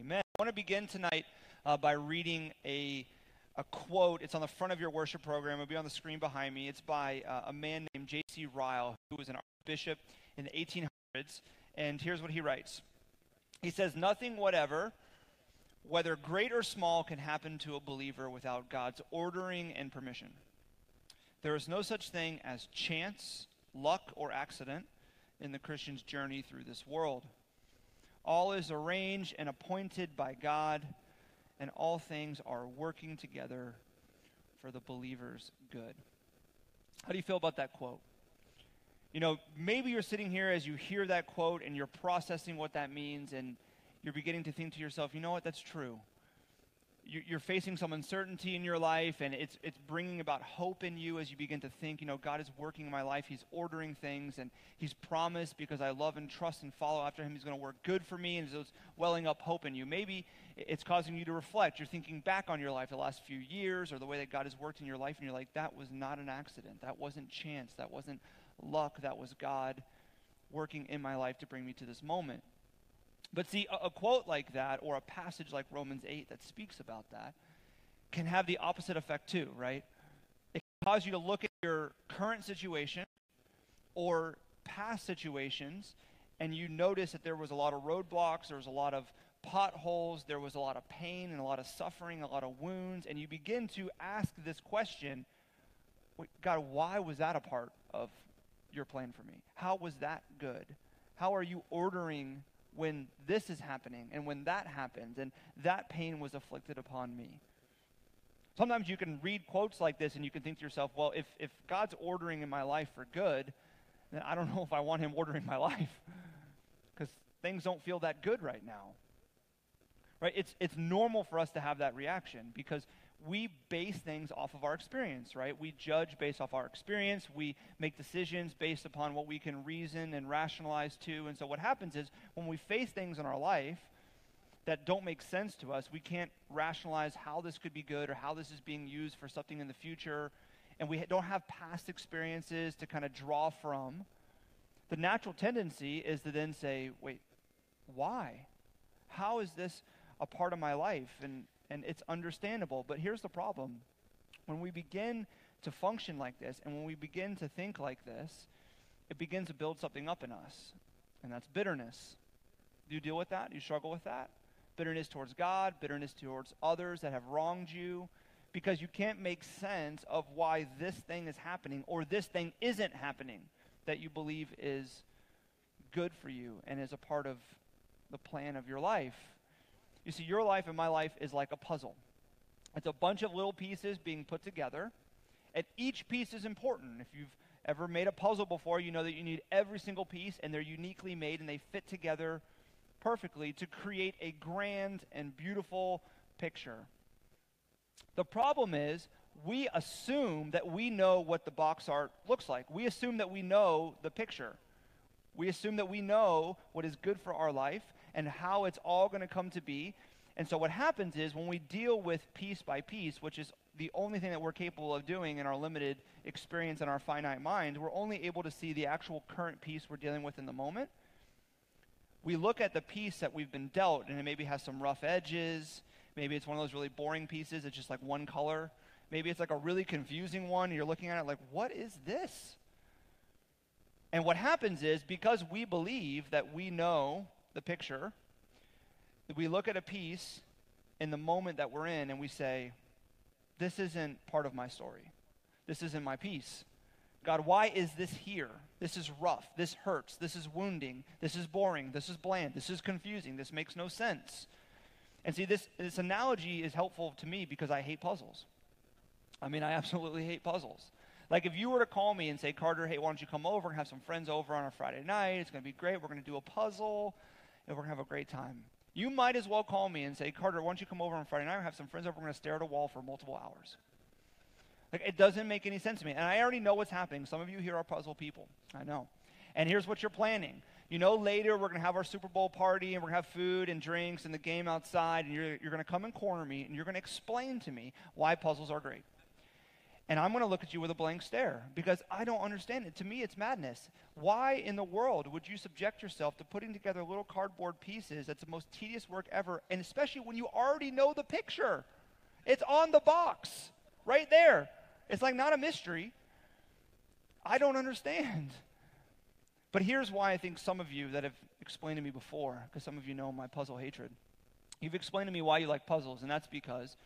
Amen. I want to begin tonight uh, by reading a, a quote. It's on the front of your worship program. It'll be on the screen behind me. It's by uh, a man named J.C. Ryle, who was an archbishop in the 1800s. And here's what he writes He says, Nothing whatever, whether great or small, can happen to a believer without God's ordering and permission. There is no such thing as chance, luck, or accident in the Christian's journey through this world. All is arranged and appointed by God, and all things are working together for the believer's good. How do you feel about that quote? You know, maybe you're sitting here as you hear that quote and you're processing what that means, and you're beginning to think to yourself, you know what, that's true you're facing some uncertainty in your life and it's, it's bringing about hope in you as you begin to think you know god is working in my life. He's ordering things and he's promised because i love and trust and follow after him. He's going to work good for me and so it's welling up hope in you. Maybe it's causing you to reflect. You're thinking back on your life the last few years or the way that god has worked in your life and you're like that was not an accident. That wasn't chance. That wasn't luck. That was god working in my life to bring me to this moment but see, a, a quote like that or a passage like Romans 8 that speaks about that can have the opposite effect too, right? It can cause you to look at your current situation or past situations and you notice that there was a lot of roadblocks, there was a lot of potholes, there was a lot of pain and a lot of suffering, a lot of wounds, and you begin to ask this question God, why was that a part of your plan for me? How was that good? How are you ordering when this is happening and when that happens and that pain was afflicted upon me. Sometimes you can read quotes like this and you can think to yourself, well, if, if God's ordering in my life for good, then I don't know if I want Him ordering my life because things don't feel that good right now. Right? It's, it's normal for us to have that reaction because we base things off of our experience, right? We judge based off our experience. We make decisions based upon what we can reason and rationalize to. And so what happens is when we face things in our life that don't make sense to us, we can't rationalize how this could be good or how this is being used for something in the future. And we don't have past experiences to kind of draw from. The natural tendency is to then say, wait, why? How is this a part of my life? And and it's understandable. But here's the problem when we begin to function like this and when we begin to think like this, it begins to build something up in us, and that's bitterness. Do you deal with that? Do you struggle with that? Bitterness towards God, bitterness towards others that have wronged you, because you can't make sense of why this thing is happening or this thing isn't happening that you believe is good for you and is a part of the plan of your life. You see, your life and my life is like a puzzle. It's a bunch of little pieces being put together, and each piece is important. If you've ever made a puzzle before, you know that you need every single piece, and they're uniquely made, and they fit together perfectly to create a grand and beautiful picture. The problem is, we assume that we know what the box art looks like. We assume that we know the picture. We assume that we know what is good for our life, and how it's all going to come to be. And so what happens is when we deal with piece by piece, which is the only thing that we're capable of doing in our limited experience and our finite mind, we're only able to see the actual current piece we're dealing with in the moment. We look at the piece that we've been dealt, and it maybe has some rough edges. Maybe it's one of those really boring pieces. It's just like one color. Maybe it's like a really confusing one. And you're looking at it like, what is this? And what happens is because we believe that we know the picture, we look at a piece in the moment that we're in and we say, This isn't part of my story. This isn't my piece. God, why is this here? This is rough. This hurts. This is wounding. This is boring. This is bland. This is confusing. This makes no sense. And see, this, this analogy is helpful to me because I hate puzzles. I mean, I absolutely hate puzzles. Like if you were to call me and say, Carter, hey, why don't you come over and have some friends over on a Friday night? It's going to be great. We're going to do a puzzle and we're going to have a great time. You might as well call me and say, Carter, why don't you come over on Friday night? We have some friends over. We're going to stare at a wall for multiple hours. Like, it doesn't make any sense to me. And I already know what's happening. Some of you here are puzzle people. I know. And here's what you're planning. You know, later we're going to have our Super Bowl party and we're going to have food and drinks and the game outside. And you're, you're going to come and corner me and you're going to explain to me why puzzles are great. And I'm going to look at you with a blank stare because I don't understand it. To me, it's madness. Why in the world would you subject yourself to putting together little cardboard pieces? That's the most tedious work ever, and especially when you already know the picture. It's on the box, right there. It's like not a mystery. I don't understand. But here's why I think some of you that have explained to me before, because some of you know my puzzle hatred, you've explained to me why you like puzzles, and that's because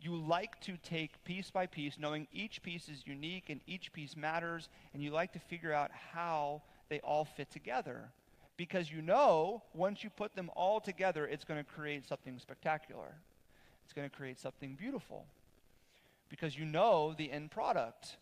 you like to take piece by piece, knowing each piece is unique and each piece matters, and you like to figure out how they all fit together. Because you know once you put them all together, it's going to create something spectacular. It's going to create something beautiful. Because you know the end product.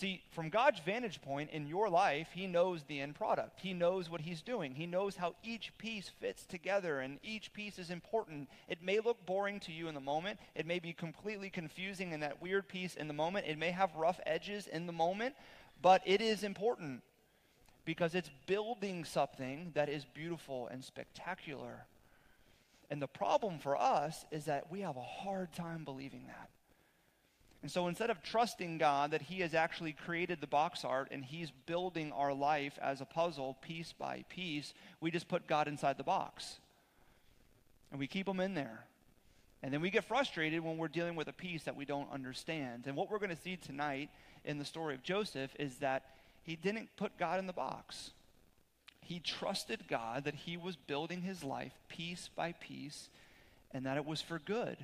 See, from God's vantage point in your life, He knows the end product. He knows what He's doing. He knows how each piece fits together, and each piece is important. It may look boring to you in the moment. It may be completely confusing in that weird piece in the moment. It may have rough edges in the moment, but it is important because it's building something that is beautiful and spectacular. And the problem for us is that we have a hard time believing that. And so instead of trusting God that He has actually created the box art and He's building our life as a puzzle piece by piece, we just put God inside the box. And we keep Him in there. And then we get frustrated when we're dealing with a piece that we don't understand. And what we're going to see tonight in the story of Joseph is that he didn't put God in the box. He trusted God that he was building his life piece by piece and that it was for good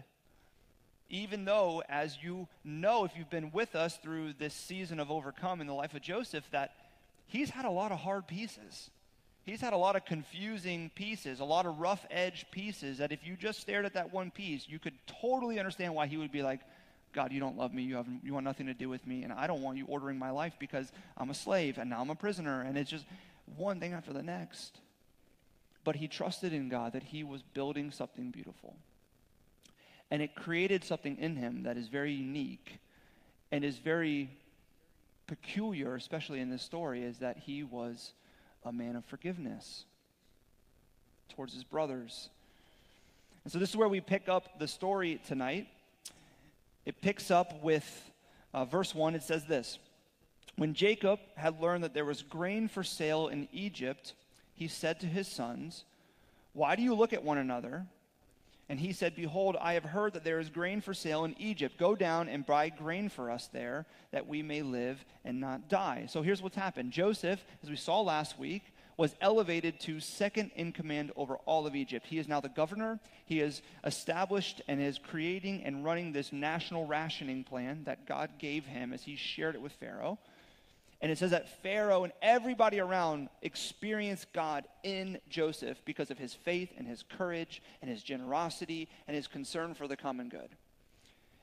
even though, as you know, if you've been with us through this season of overcome in the life of Joseph, that he's had a lot of hard pieces. He's had a lot of confusing pieces, a lot of rough edge pieces that if you just stared at that one piece, you could totally understand why he would be like, God, you don't love me. You, have, you want nothing to do with me. And I don't want you ordering my life because I'm a slave and now I'm a prisoner. And it's just one thing after the next. But he trusted in God that he was building something beautiful. And it created something in him that is very unique and is very peculiar, especially in this story, is that he was a man of forgiveness towards his brothers. And so this is where we pick up the story tonight. It picks up with uh, verse 1. It says this When Jacob had learned that there was grain for sale in Egypt, he said to his sons, Why do you look at one another? And he said, Behold, I have heard that there is grain for sale in Egypt. Go down and buy grain for us there, that we may live and not die. So here's what's happened Joseph, as we saw last week, was elevated to second in command over all of Egypt. He is now the governor. He is established and is creating and running this national rationing plan that God gave him as he shared it with Pharaoh. And it says that Pharaoh and everybody around experienced God in Joseph because of his faith and his courage and his generosity and his concern for the common good.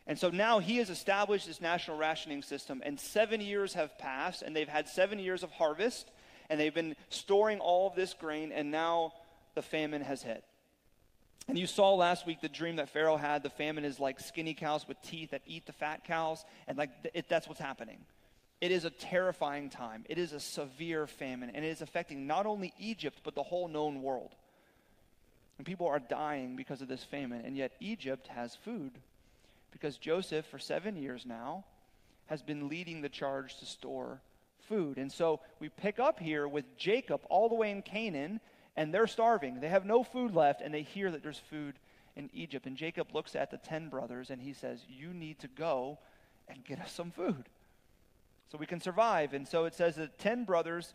And so now he has established this national rationing system, and seven years have passed, and they've had seven years of harvest, and they've been storing all of this grain, and now the famine has hit. And you saw last week the dream that Pharaoh had. The famine is like skinny cows with teeth that eat the fat cows, and like it, that's what's happening. It is a terrifying time. It is a severe famine, and it is affecting not only Egypt, but the whole known world. And people are dying because of this famine, and yet Egypt has food because Joseph, for seven years now, has been leading the charge to store food. And so we pick up here with Jacob all the way in Canaan, and they're starving. They have no food left, and they hear that there's food in Egypt. And Jacob looks at the ten brothers and he says, You need to go and get us some food so we can survive. And so it says that 10 brothers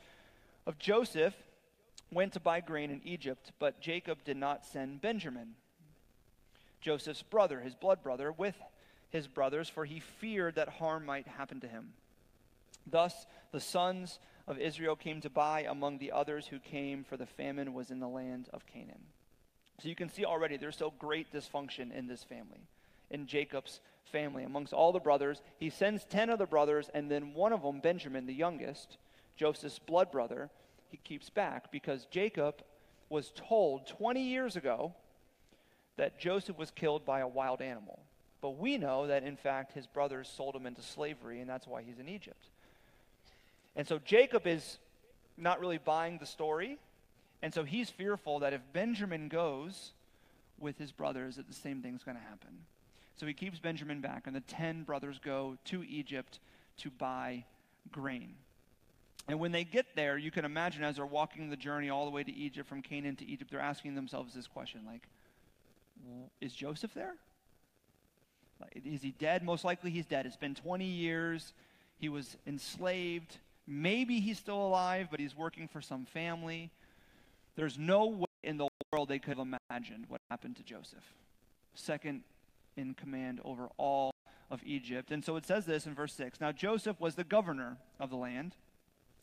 of Joseph went to buy grain in Egypt, but Jacob did not send Benjamin, Joseph's brother, his blood brother, with his brothers, for he feared that harm might happen to him. Thus the sons of Israel came to buy among the others who came, for the famine was in the land of Canaan. So you can see already there's still great dysfunction in this family, in Jacob's family, amongst all the brothers. He sends 10 of the brothers, and then one of them, Benjamin, the youngest, Joseph's blood brother, he keeps back because Jacob was told 20 years ago that Joseph was killed by a wild animal. But we know that, in fact, his brothers sold him into slavery, and that's why he's in Egypt. And so Jacob is not really buying the story. And so he's fearful that if Benjamin goes with his brothers, that the same thing's going to happen. So he keeps Benjamin back, and the ten brothers go to Egypt to buy grain. And when they get there, you can imagine as they're walking the journey all the way to Egypt, from Canaan to Egypt, they're asking themselves this question like, is Joseph there? Like, is he dead? Most likely he's dead. It's been 20 years. He was enslaved. Maybe he's still alive, but he's working for some family. There's no way in the world they could have imagined what happened to Joseph. Second in command over all of Egypt. And so it says this in verse 6 Now Joseph was the governor of the land.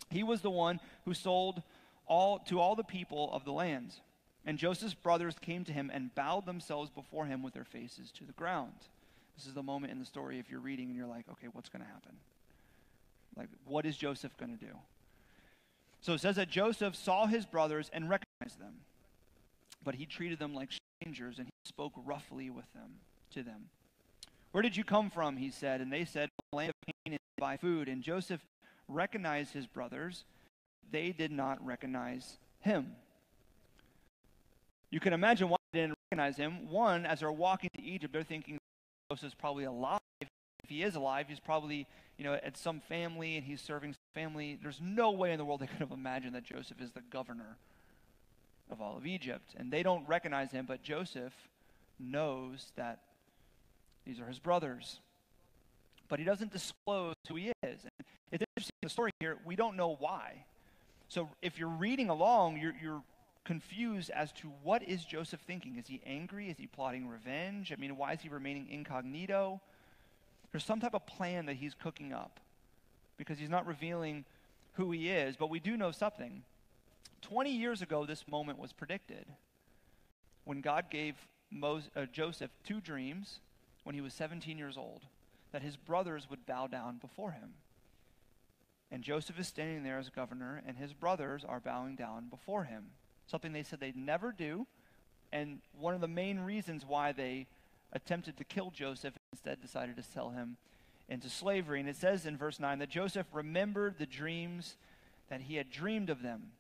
He was the one who sold all to all the people of the land. And Joseph's brothers came to him and bowed themselves before him with their faces to the ground. This is the moment in the story if you're reading and you're like, okay, what's going to happen? Like, what is Joseph going to do? So it says that Joseph saw his brothers and recognized them, but he treated them like strangers and he spoke roughly with them, to them. Where did you come from? He said. And they said, land of Canaan buy food. And Joseph recognized his brothers. They did not recognize him. You can imagine why they didn't recognize him. One, as they're walking to Egypt, they're thinking Joseph's probably alive. If he is alive, he's probably, you know, at some family and he's serving some family. There's no way in the world they could have imagined that Joseph is the governor of all of Egypt. And they don't recognize him, but Joseph knows that these are his brothers. But he doesn't disclose who he is. And it's interesting the story here, we don't know why. So if you're reading along, you're, you're confused as to what is Joseph thinking. Is he angry? Is he plotting revenge? I mean, why is he remaining incognito? There's some type of plan that he's cooking up because he's not revealing who he is. But we do know something. 20 years ago, this moment was predicted when God gave Moses, uh, Joseph two dreams when he was 17 years old that his brothers would bow down before him. And Joseph is standing there as governor, and his brothers are bowing down before him something they said they'd never do, and one of the main reasons why they attempted to kill Joseph instead decided to sell him into slavery. And it says in verse 9 that Joseph remembered the dreams that he had dreamed of them.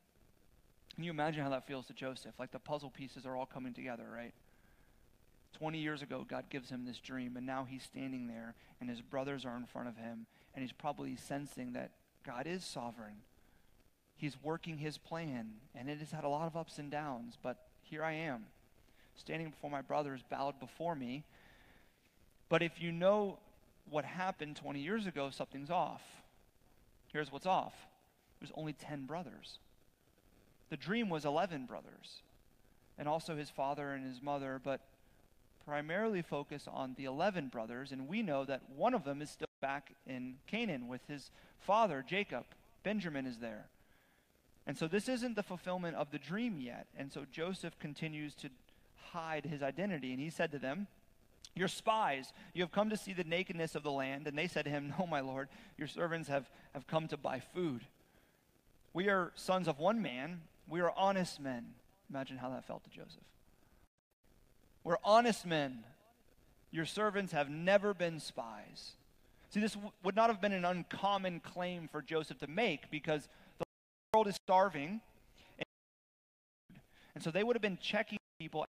Can you imagine how that feels to Joseph? Like the puzzle pieces are all coming together, right? 20 years ago, God gives him this dream, and now he's standing there, and his brothers are in front of him, and he's probably sensing that God is sovereign He's working his plan, and it has had a lot of ups and downs, but here I am, standing before my brothers, bowed before me. But if you know what happened 20 years ago, something's off. Here's what's off there's only 10 brothers. The dream was 11 brothers, and also his father and his mother, but primarily focus on the 11 brothers, and we know that one of them is still back in Canaan with his father, Jacob. Benjamin is there. And so this isn't the fulfillment of the dream yet. And so Joseph continues to hide his identity. And he said to them, You're spies. You have come to see the nakedness of the land. And they said to him, No, my lord, your servants have, have come to buy food. We are sons of one man. We are honest men. Imagine how that felt to Joseph. We're honest men. Your servants have never been spies. See, this w- would not have been an uncommon claim for Joseph to make because the world is starving. And so they would have been checking people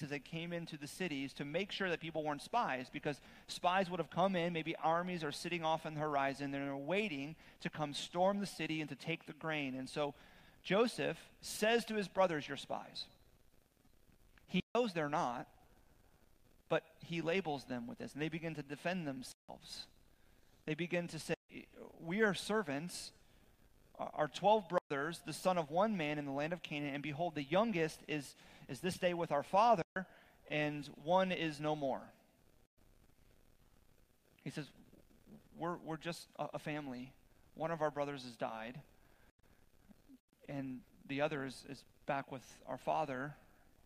as they came into the cities to make sure that people weren't spies because spies would have come in, maybe armies are sitting off on the horizon, and they're waiting to come storm the city and to take the grain. And so Joseph says to his brothers, You're spies. He knows they're not, but he labels them with this, and they begin to defend themselves. They begin to say, We are servants our 12 brothers, the son of one man in the land of Canaan, and behold, the youngest is, is this day with our father, and one is no more. He says, We're, we're just a, a family. One of our brothers has died, and the other is, is back with our father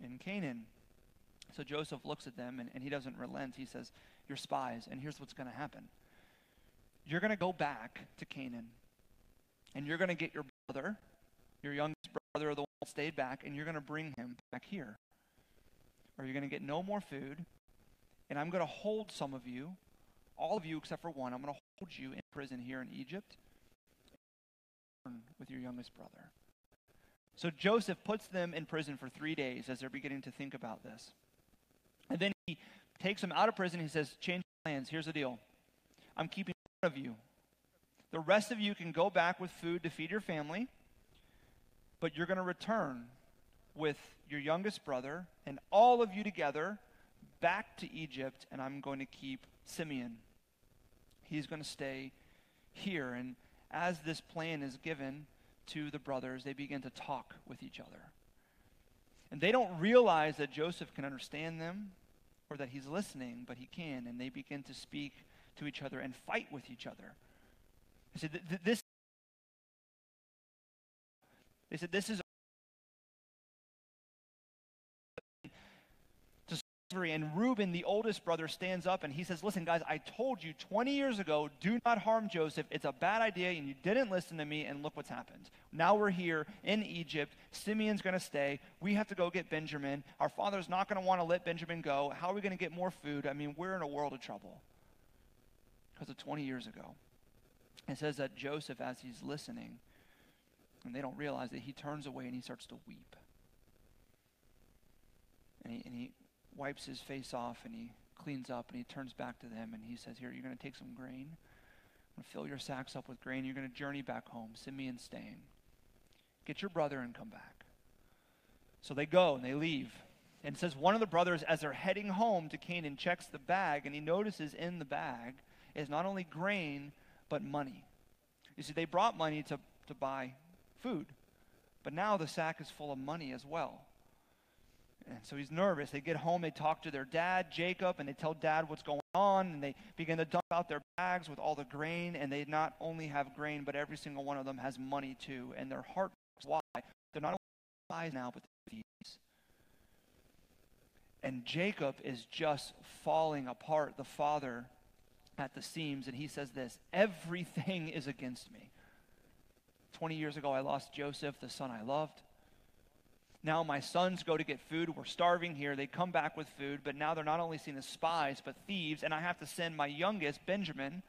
in Canaan. So Joseph looks at them, and, and he doesn't relent. He says, You're spies, and here's what's going to happen. You're going to go back to Canaan and you're going to get your brother, your youngest brother, the one that stayed back, and you're going to bring him back here. Or you're going to get no more food, and I'm going to hold some of you, all of you except for one, I'm going to hold you in prison here in Egypt with your youngest brother. So Joseph puts them in prison for three days as they're beginning to think about this. And then he takes them out of prison. He says, Change plans. Here's the deal I'm keeping one of you. The rest of you can go back with food to feed your family, but you're going to return with your youngest brother and all of you together back to Egypt, and I'm going to keep Simeon. He's going to stay here. And as this plan is given to the brothers, they begin to talk with each other. And they don't realize that Joseph can understand them or that he's listening, but he can. And they begin to speak to each other and fight with each other. They said, this, they said, this is and Reuben, the oldest brother, stands up and he says, Listen, guys, I told you 20 years ago, do not harm Joseph. It's a bad idea, and you didn't listen to me, and look what's happened. Now we're here in Egypt. Simeon's going to stay. We have to go get Benjamin. Our father's not going to want to let Benjamin go. How are we going to get more food? I mean, we're in a world of trouble because of 20 years ago. It says that Joseph, as he's listening, and they don't realize that he turns away and he starts to weep. And he, and he wipes his face off and he cleans up and he turns back to them and he says, Here, you're going to take some grain. I'm going to fill your sacks up with grain. You're going to journey back home. Simeon staying. Get your brother and come back. So they go and they leave. And it says one of the brothers, as they're heading home to Canaan, checks the bag and he notices in the bag is not only grain, but money. You see, they brought money to, to buy food, but now the sack is full of money as well. And so he's nervous. They get home, they talk to their dad, Jacob, and they tell dad what's going on, and they begin to dump out their bags with all the grain, and they not only have grain, but every single one of them has money too. And their heart why? They're not only spies now, but thieves. And Jacob is just falling apart, the father at the seams, and he says this Everything is against me. 20 years ago, I lost Joseph, the son I loved. Now my sons go to get food. We're starving here. They come back with food, but now they're not only seen as spies, but thieves. And I have to send my youngest, Benjamin,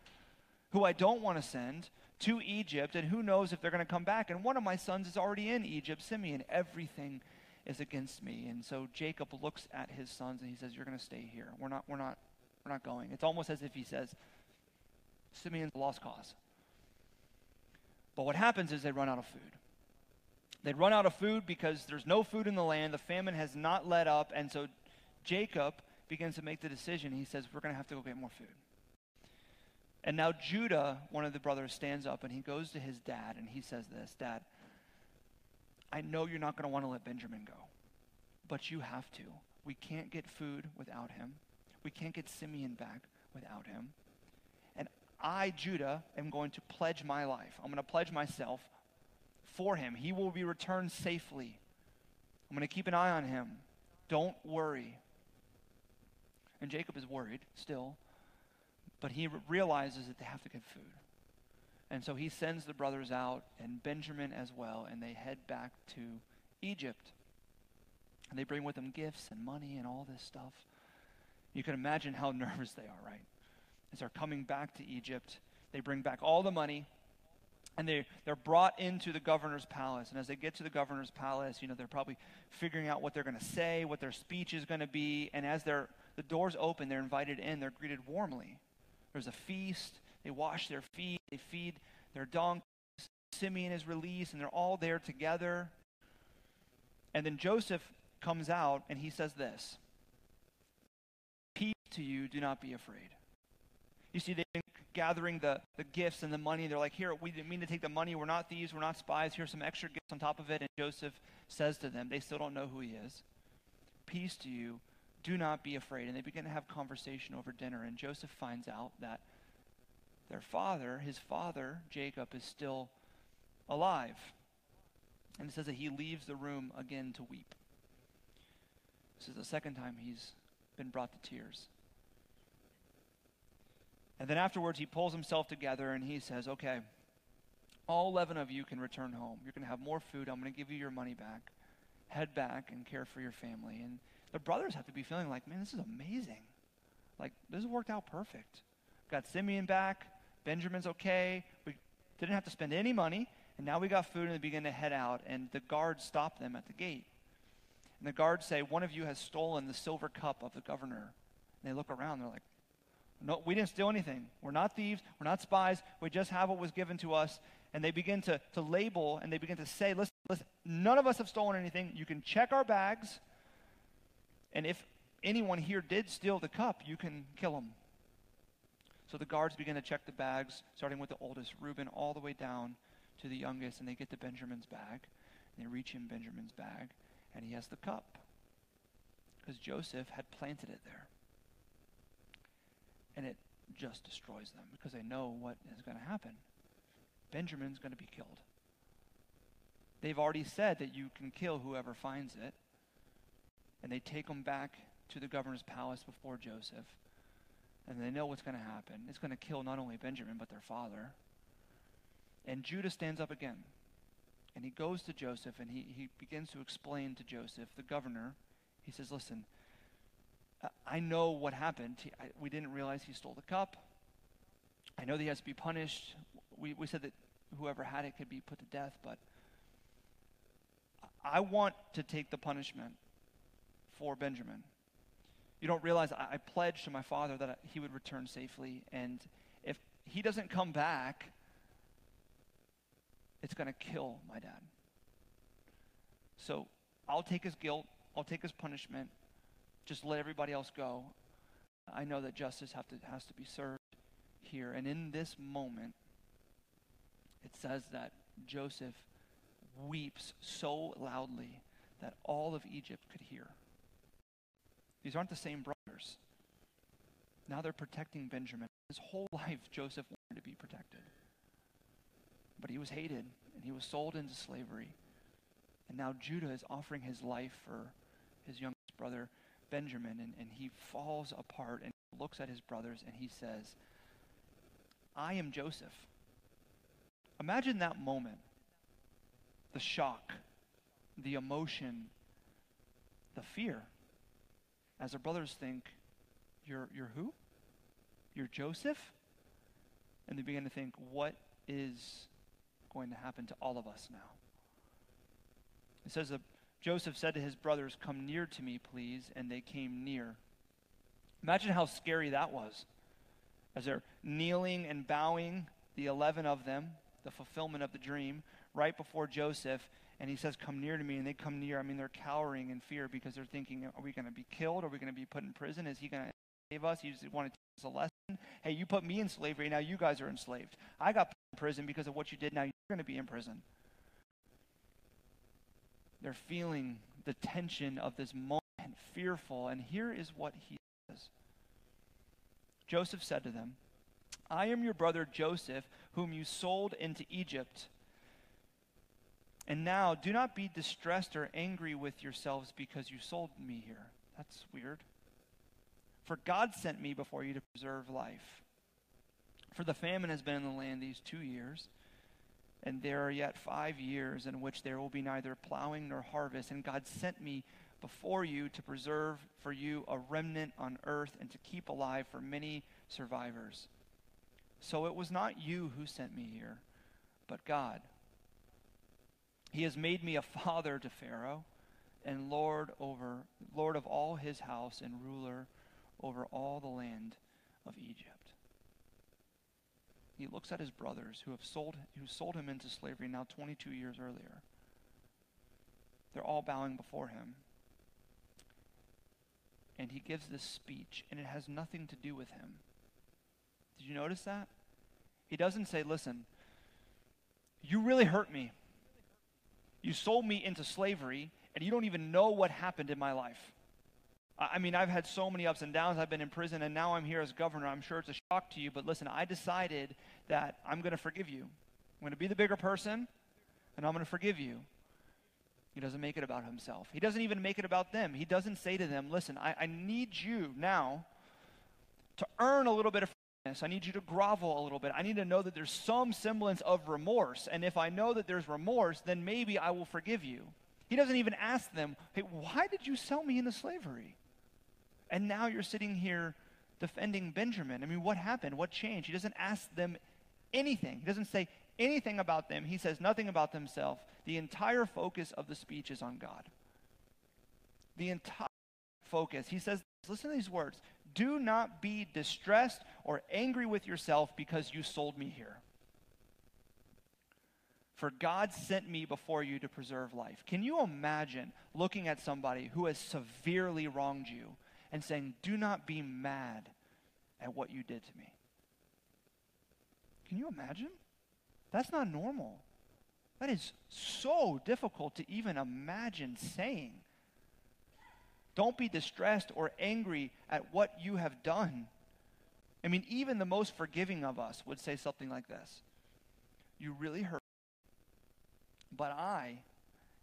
who I don't want to send, to Egypt. And who knows if they're going to come back. And one of my sons is already in Egypt, Simeon. Everything is against me. And so Jacob looks at his sons and he says, You're going to stay here. We're not, we're not, we're not going. It's almost as if he says, Simeon's a lost cause. But what happens is they run out of food. They'd run out of food because there's no food in the land. The famine has not let up. And so Jacob begins to make the decision. He says, We're going to have to go get more food. And now Judah, one of the brothers, stands up and he goes to his dad and he says this Dad, I know you're not going to want to let Benjamin go, but you have to. We can't get food without him. We can't get Simeon back without him. And I, Judah, am going to pledge my life. I'm going to pledge myself for him. He will be returned safely. I'm going to keep an eye on him. Don't worry. And Jacob is worried still, but he realizes that they have to get food. And so he sends the brothers out, and Benjamin as well, and they head back to Egypt. And they bring with them gifts and money and all this stuff. You can imagine how nervous they are, right? As they're coming back to Egypt, they bring back all the money, and they, they're brought into the governor's palace. And as they get to the governor's palace, you know, they're probably figuring out what they're going to say, what their speech is going to be. And as the doors open, they're invited in, they're greeted warmly. There's a feast. They wash their feet. They feed their donkeys. Simeon is released, and they're all there together. And then Joseph comes out, and he says this Peace to you, do not be afraid. You see, been gathering the, the gifts and the money. They're like, here, we didn't mean to take the money. We're not thieves. We're not spies. Here's some extra gifts on top of it. And Joseph says to them, they still don't know who he is. Peace to you. Do not be afraid. And they begin to have conversation over dinner. And Joseph finds out that their father, his father, Jacob, is still alive. And it says that he leaves the room again to weep. This is the second time he's been brought to tears. And then afterwards, he pulls himself together and he says, Okay, all 11 of you can return home. You're going to have more food. I'm going to give you your money back. Head back and care for your family. And the brothers have to be feeling like, Man, this is amazing. Like, this worked out perfect. Got Simeon back. Benjamin's okay. We didn't have to spend any money. And now we got food and they begin to head out. And the guards stop them at the gate. And the guards say, One of you has stolen the silver cup of the governor And they look around, they're like, no, we didn't steal anything. We're not thieves. We're not spies. We just have what was given to us. And they begin to, to label and they begin to say, listen, listen, none of us have stolen anything. You can check our bags. And if anyone here did steal the cup, you can kill them. So the guards begin to check the bags, starting with the oldest, Reuben, all the way down to the youngest. And they get to Benjamin's bag. And they reach in Benjamin's bag. And he has the cup. Because Joseph had planted it there and it just destroys them because they know what is going to happen. Benjamin's going to be killed. They've already said that you can kill whoever finds it, and they take him back to the governor's palace before Joseph, and they know what's going to happen. It's going to kill not only Benjamin, but their father. And Judah stands up again, and he goes to Joseph, and he, he begins to explain to Joseph, the governor, he says, Listen, I know what happened. He, I, we didn't realize he stole the cup. I know that he has to be punished. We, we said that whoever had it could be put to death, but I want to take the punishment for Benjamin. You don't realize I, I pledged to my father that he would return safely, and if he doesn't come back, it's going to kill my dad. So I'll take his guilt, I'll take his punishment, just let everybody else go. I know that justice have to, has to be served here. And in this moment, it says that Joseph weeps so loudly that all of Egypt could hear. These aren't the same brothers. Now they're protecting Benjamin. His whole life, Joseph wanted to be protected. But he was hated and he was sold into slavery. And now Judah is offering his life for his youngest brother. Benjamin and, and he falls apart and looks at his brothers and he says, I am Joseph. Imagine that moment the shock, the emotion, the fear. As their brothers think, You're, you're who? You're Joseph? And they begin to think, What is going to happen to all of us now? It says that Joseph said to his brothers, Come near to me, please. And they came near. Imagine how scary that was. As they're kneeling and bowing, the 11 of them, the fulfillment of the dream, right before Joseph. And he says, Come near to me. And they come near. I mean, they're cowering in fear because they're thinking, Are we going to be killed? Are we going to be put in prison? Is he going to save us? He just wanted to teach us a lesson. Hey, you put me in slavery. Now you guys are enslaved. I got put in prison because of what you did. Now you're going to be in prison. They're feeling the tension of this moment, fearful. And here is what he says Joseph said to them, I am your brother Joseph, whom you sold into Egypt. And now do not be distressed or angry with yourselves because you sold me here. That's weird. For God sent me before you to preserve life. For the famine has been in the land these two years and there are yet five years in which there will be neither plowing nor harvest. And God sent me before you to preserve for you a remnant on earth and to keep alive for many survivors. So it was not you who sent me here, but God. He has made me a father to Pharaoh and Lord over Lord of all his house and ruler over all the land of Egypt he looks at his brothers who have sold who sold him into slavery now 22 years earlier. They're all bowing before him. And he gives this speech, and it has nothing to do with him. Did you notice that? He doesn't say, Listen, you really hurt me. You sold me into slavery, and you don't even know what happened in my life. I mean, I've had so many ups and downs. I've been in prison, and now I'm here as governor. I'm sure it's a shock to you, but listen, I decided that I'm going to forgive you. I'm going to be the bigger person, and I'm going to forgive you. He doesn't make it about himself. He doesn't even make it about them. He doesn't say to them, listen, I, I need you now to earn a little bit of forgiveness. I need you to grovel a little bit. I need to know that there's some semblance of remorse. And if I know that there's remorse, then maybe I will forgive you. He doesn't even ask them, hey, why did you sell me into slavery? And now you're sitting here defending Benjamin. I mean, what happened? What changed? He doesn't ask them anything. He doesn't say anything about them. He says nothing about himself. The entire focus of the speech is on God. The entire focus. He says, listen to these words Do not be distressed or angry with yourself because you sold me here. For God sent me before you to preserve life. Can you imagine looking at somebody who has severely wronged you and saying, Do not be mad at what you did to me? Can you imagine? That's not normal. That is so difficult to even imagine saying. Don't be distressed or angry at what you have done. I mean, even the most forgiving of us would say something like this You really hurt but I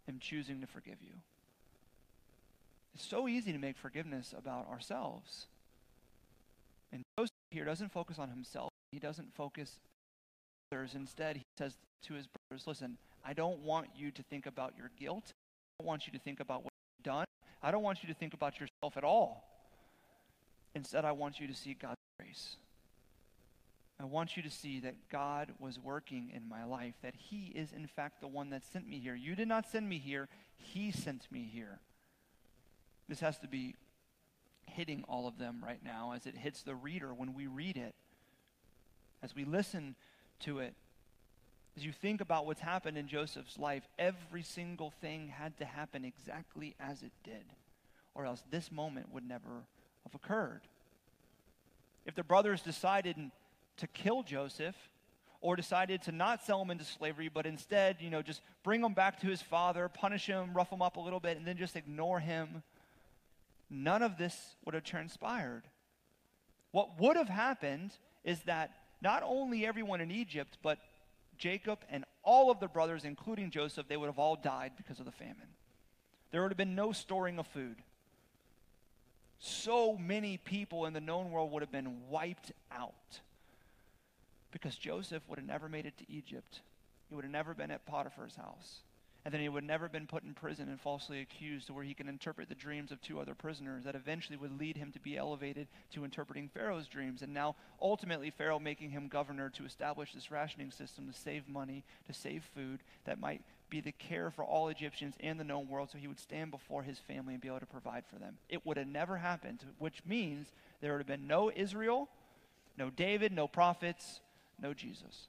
am choosing to forgive you. It's so easy to make forgiveness about ourselves. And Joseph here doesn't focus on himself. He doesn't focus on others. Instead, he says to his brothers, listen, I don't want you to think about your guilt. I don't want you to think about what you've done. I don't want you to think about yourself at all. Instead, I want you to see God's grace. I want you to see that God was working in my life, that He is, in fact, the one that sent me here. You did not send me here, He sent me here. This has to be hitting all of them right now as it hits the reader when we read it, as we listen to it. As you think about what's happened in Joseph's life, every single thing had to happen exactly as it did, or else this moment would never have occurred. If the brothers decided to kill Joseph or decided to not sell him into slavery, but instead, you know, just bring him back to his father, punish him, rough him up a little bit, and then just ignore him, none of this would have transpired. What would have happened is that not only everyone in Egypt, but Jacob and all of the brothers, including Joseph, they would have all died because of the famine. There would have been no storing of food. So many people in the known world would have been wiped out because Joseph would have never made it to Egypt. He would have never been at Potiphar's house. And then he would never have been put in prison and falsely accused to where he can interpret the dreams of two other prisoners that eventually would lead him to be elevated to interpreting Pharaoh's dreams. And now, ultimately, Pharaoh making him governor to establish this rationing system to save money, to save food that might be the care for all Egyptians and the known world so he would stand before his family and be able to provide for them. It would have never happened, which means there would have been no Israel, no David, no prophets, no Jesus.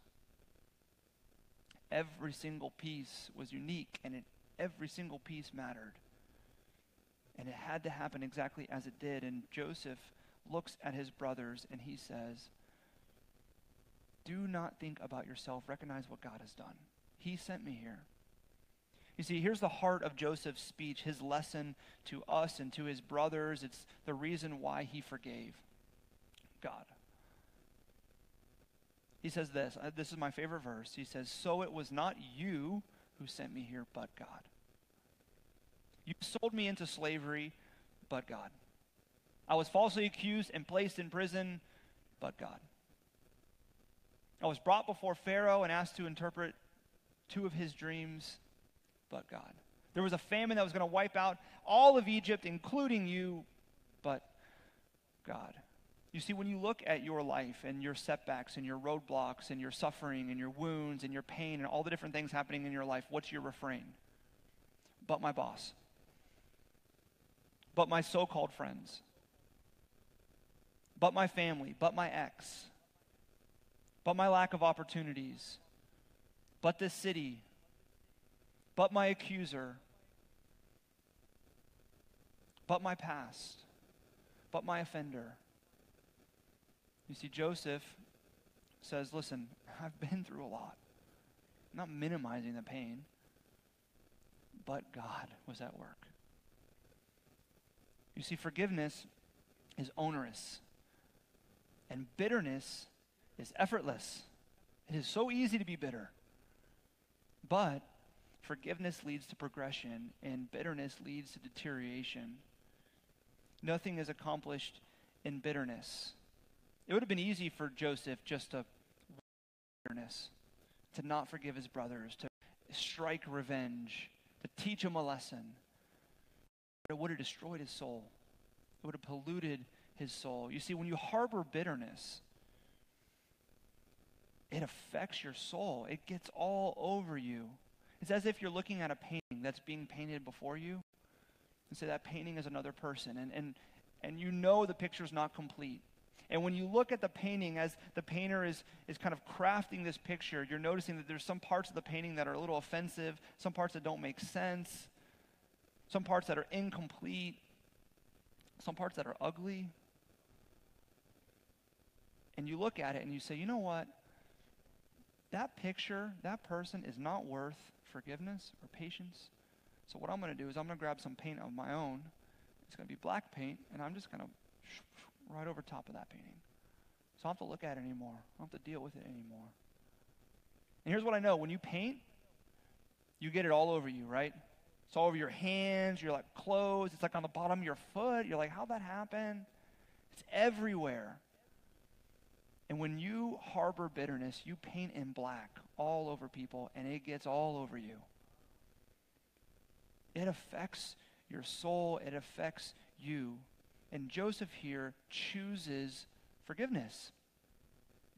Every single piece was unique, and it, every single piece mattered. And it had to happen exactly as it did. And Joseph looks at his brothers and he says, Do not think about yourself. Recognize what God has done. He sent me here. You see, here's the heart of Joseph's speech, his lesson to us and to his brothers. It's the reason why he forgave God. He says this. Uh, this is my favorite verse. He says, So it was not you who sent me here, but God. You sold me into slavery, but God. I was falsely accused and placed in prison, but God. I was brought before Pharaoh and asked to interpret two of his dreams, but God. There was a famine that was going to wipe out all of Egypt, including you, but God. You see, when you look at your life and your setbacks and your roadblocks and your suffering and your wounds and your pain and all the different things happening in your life, what's your refrain? But my boss. But my so called friends. But my family. But my ex. But my lack of opportunities. But this city. But my accuser. But my past. But my offender you see, Joseph says, Listen, I've been through a lot. I'm not minimizing the pain, but God was at work. You see, forgiveness is onerous, and bitterness is effortless. It is so easy to be bitter. But forgiveness leads to progression, and bitterness leads to deterioration. Nothing is accomplished in bitterness. It would have been easy for Joseph just to bitterness, to not forgive his brothers, to strike revenge, to teach him a lesson. But it would have destroyed his soul. It would have polluted his soul. You see, when you harbor bitterness, it affects your soul. It gets all over you. It's as if you're looking at a painting that's being painted before you and say that painting is another person. And, and and you know the picture's not complete. And when you look at the painting, as the painter is, is kind of crafting this picture, you're noticing that there's some parts of the painting that are a little offensive, some parts that don't make sense, some parts that are incomplete, some parts that are ugly. And you look at it and you say, you know what? That picture, that person is not worth forgiveness or patience. So what I'm going to do is I'm going to grab some paint of my own. It's going to be black paint, and I'm just going to right over top of that painting. So I don't have to look at it anymore. I don't have to deal with it anymore. And here's what I know when you paint, you get it all over you, right? It's all over your hands, your like clothes, it's like on the bottom of your foot. You're like, how'd that happen? It's everywhere. And when you harbor bitterness, you paint in black all over people, and it gets all over you. It affects your soul, it affects you. And Joseph here chooses forgiveness.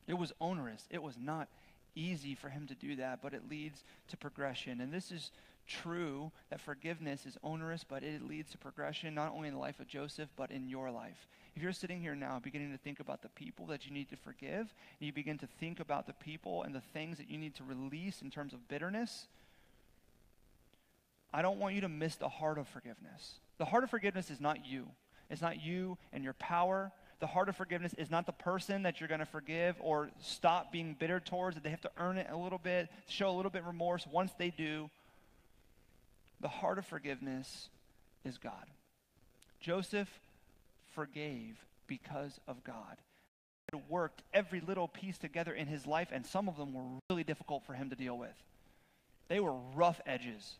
It was onerous, it was not easy for him to do that, but it leads to progression. And this is true that forgiveness is onerous, but it leads to progression not only in the life of Joseph, but in your life. If you're sitting here now beginning to think about the people that you need to forgive, and you begin to think about the people and the things that you need to release in terms of bitterness, I don't want you to miss the heart of forgiveness. The heart of forgiveness is not you. It's not you and your power. The heart of forgiveness is not the person that you're going to forgive or stop being bitter towards, that they have to earn it a little bit, show a little bit remorse. Once they do, the heart of forgiveness is God. Joseph forgave because of God. It worked every little piece together in his life, and some of them were really difficult for him to deal with. They were rough edges.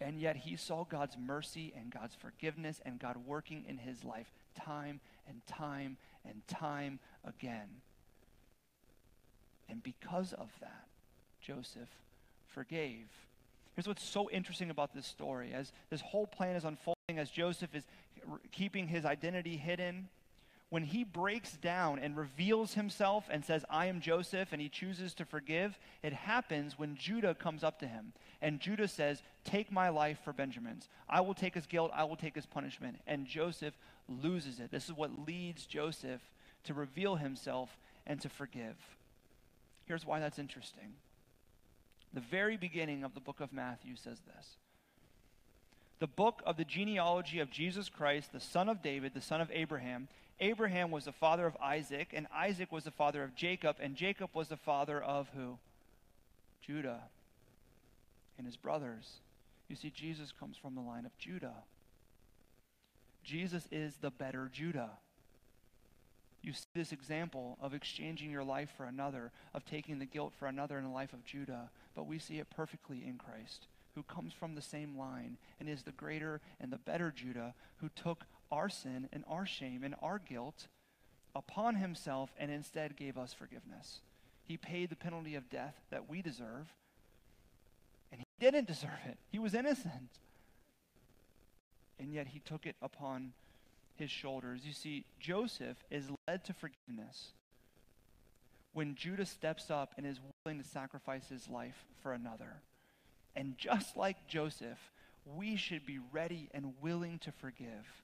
And yet he saw God's mercy and God's forgiveness and God working in his life time and time and time again. And because of that, Joseph forgave. Here's what's so interesting about this story. As this whole plan is unfolding, as Joseph is keeping his identity hidden, when he breaks down and reveals himself and says, I am Joseph, and he chooses to forgive, it happens when Judah comes up to him. And Judah says, Take my life for Benjamin's. I will take his guilt, I will take his punishment. And Joseph loses it. This is what leads Joseph to reveal himself and to forgive. Here's why that's interesting. The very beginning of the book of Matthew says this the book of the genealogy of Jesus Christ, the son of David, the son of Abraham. Abraham was the father of Isaac, and Isaac was the father of Jacob, and Jacob was the father of who? Judah and his brothers. You see, Jesus comes from the line of Judah. Jesus is the better Judah. You see this example of exchanging your life for another, of taking the guilt for another in the life of Judah, but we see it perfectly in Christ who comes from the same line and is the greater and the better Judah, who took our sin and our shame and our guilt upon himself and instead gave us forgiveness. He paid the penalty of death that we deserve, and he didn't deserve it. He was innocent. And yet he took it upon his shoulders. You see, Joseph is led to forgiveness when Judah steps up and is willing to sacrifice his life for another. And just like Joseph, we should be ready and willing to forgive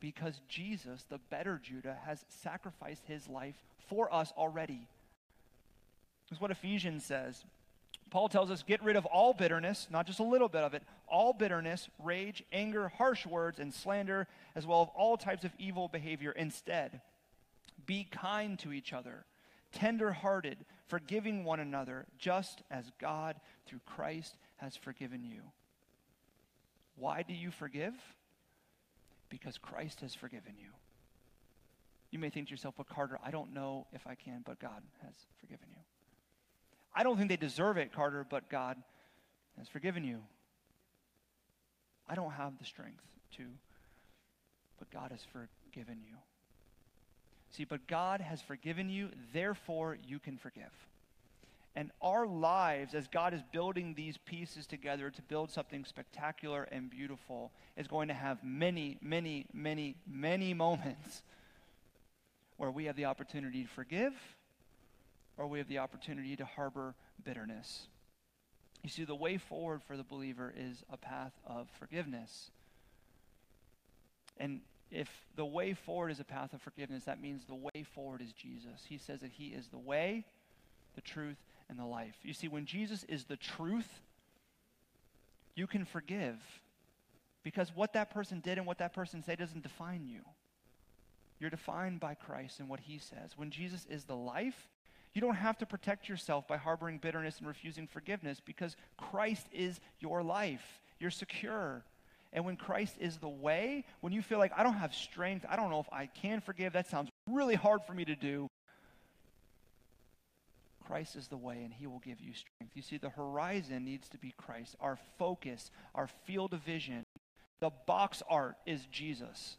because Jesus, the better Judah, has sacrificed his life for us already. This is what Ephesians says. Paul tells us get rid of all bitterness, not just a little bit of it, all bitterness, rage, anger, harsh words, and slander, as well as all types of evil behavior. Instead, be kind to each other, tender hearted, forgiving one another, just as God, through Christ, has forgiven you. Why do you forgive? Because Christ has forgiven you. You may think to yourself, well, Carter, I don't know if I can, but God has forgiven you. I don't think they deserve it, Carter, but God has forgiven you. I don't have the strength to, but God has forgiven you. See, but God has forgiven you, therefore you can forgive. And our lives, as God is building these pieces together to build something spectacular and beautiful, is going to have many, many, many, many moments where we have the opportunity to forgive or we have the opportunity to harbor bitterness. You see, the way forward for the believer is a path of forgiveness. And if the way forward is a path of forgiveness, that means the way forward is Jesus. He says that He is the way, the truth, and the life. You see, when Jesus is the truth, you can forgive because what that person did and what that person said doesn't define you. You're defined by Christ and what he says. When Jesus is the life, you don't have to protect yourself by harboring bitterness and refusing forgiveness because Christ is your life. You're secure. And when Christ is the way, when you feel like, I don't have strength, I don't know if I can forgive, that sounds really hard for me to do, Christ is the way and he will give you strength. You see, the horizon needs to be Christ. Our focus, our field of vision, the box art is Jesus.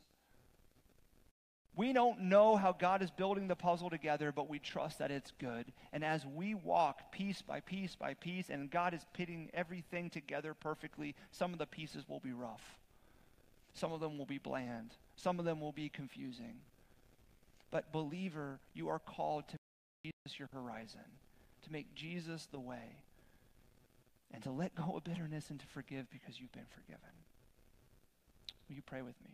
We don't know how God is building the puzzle together, but we trust that it's good. And as we walk piece by piece by piece, and God is putting everything together perfectly, some of the pieces will be rough. Some of them will be bland. Some of them will be confusing. But, believer, you are called to your horizon, to make Jesus the way, and to let go of bitterness and to forgive because you've been forgiven. Will you pray with me?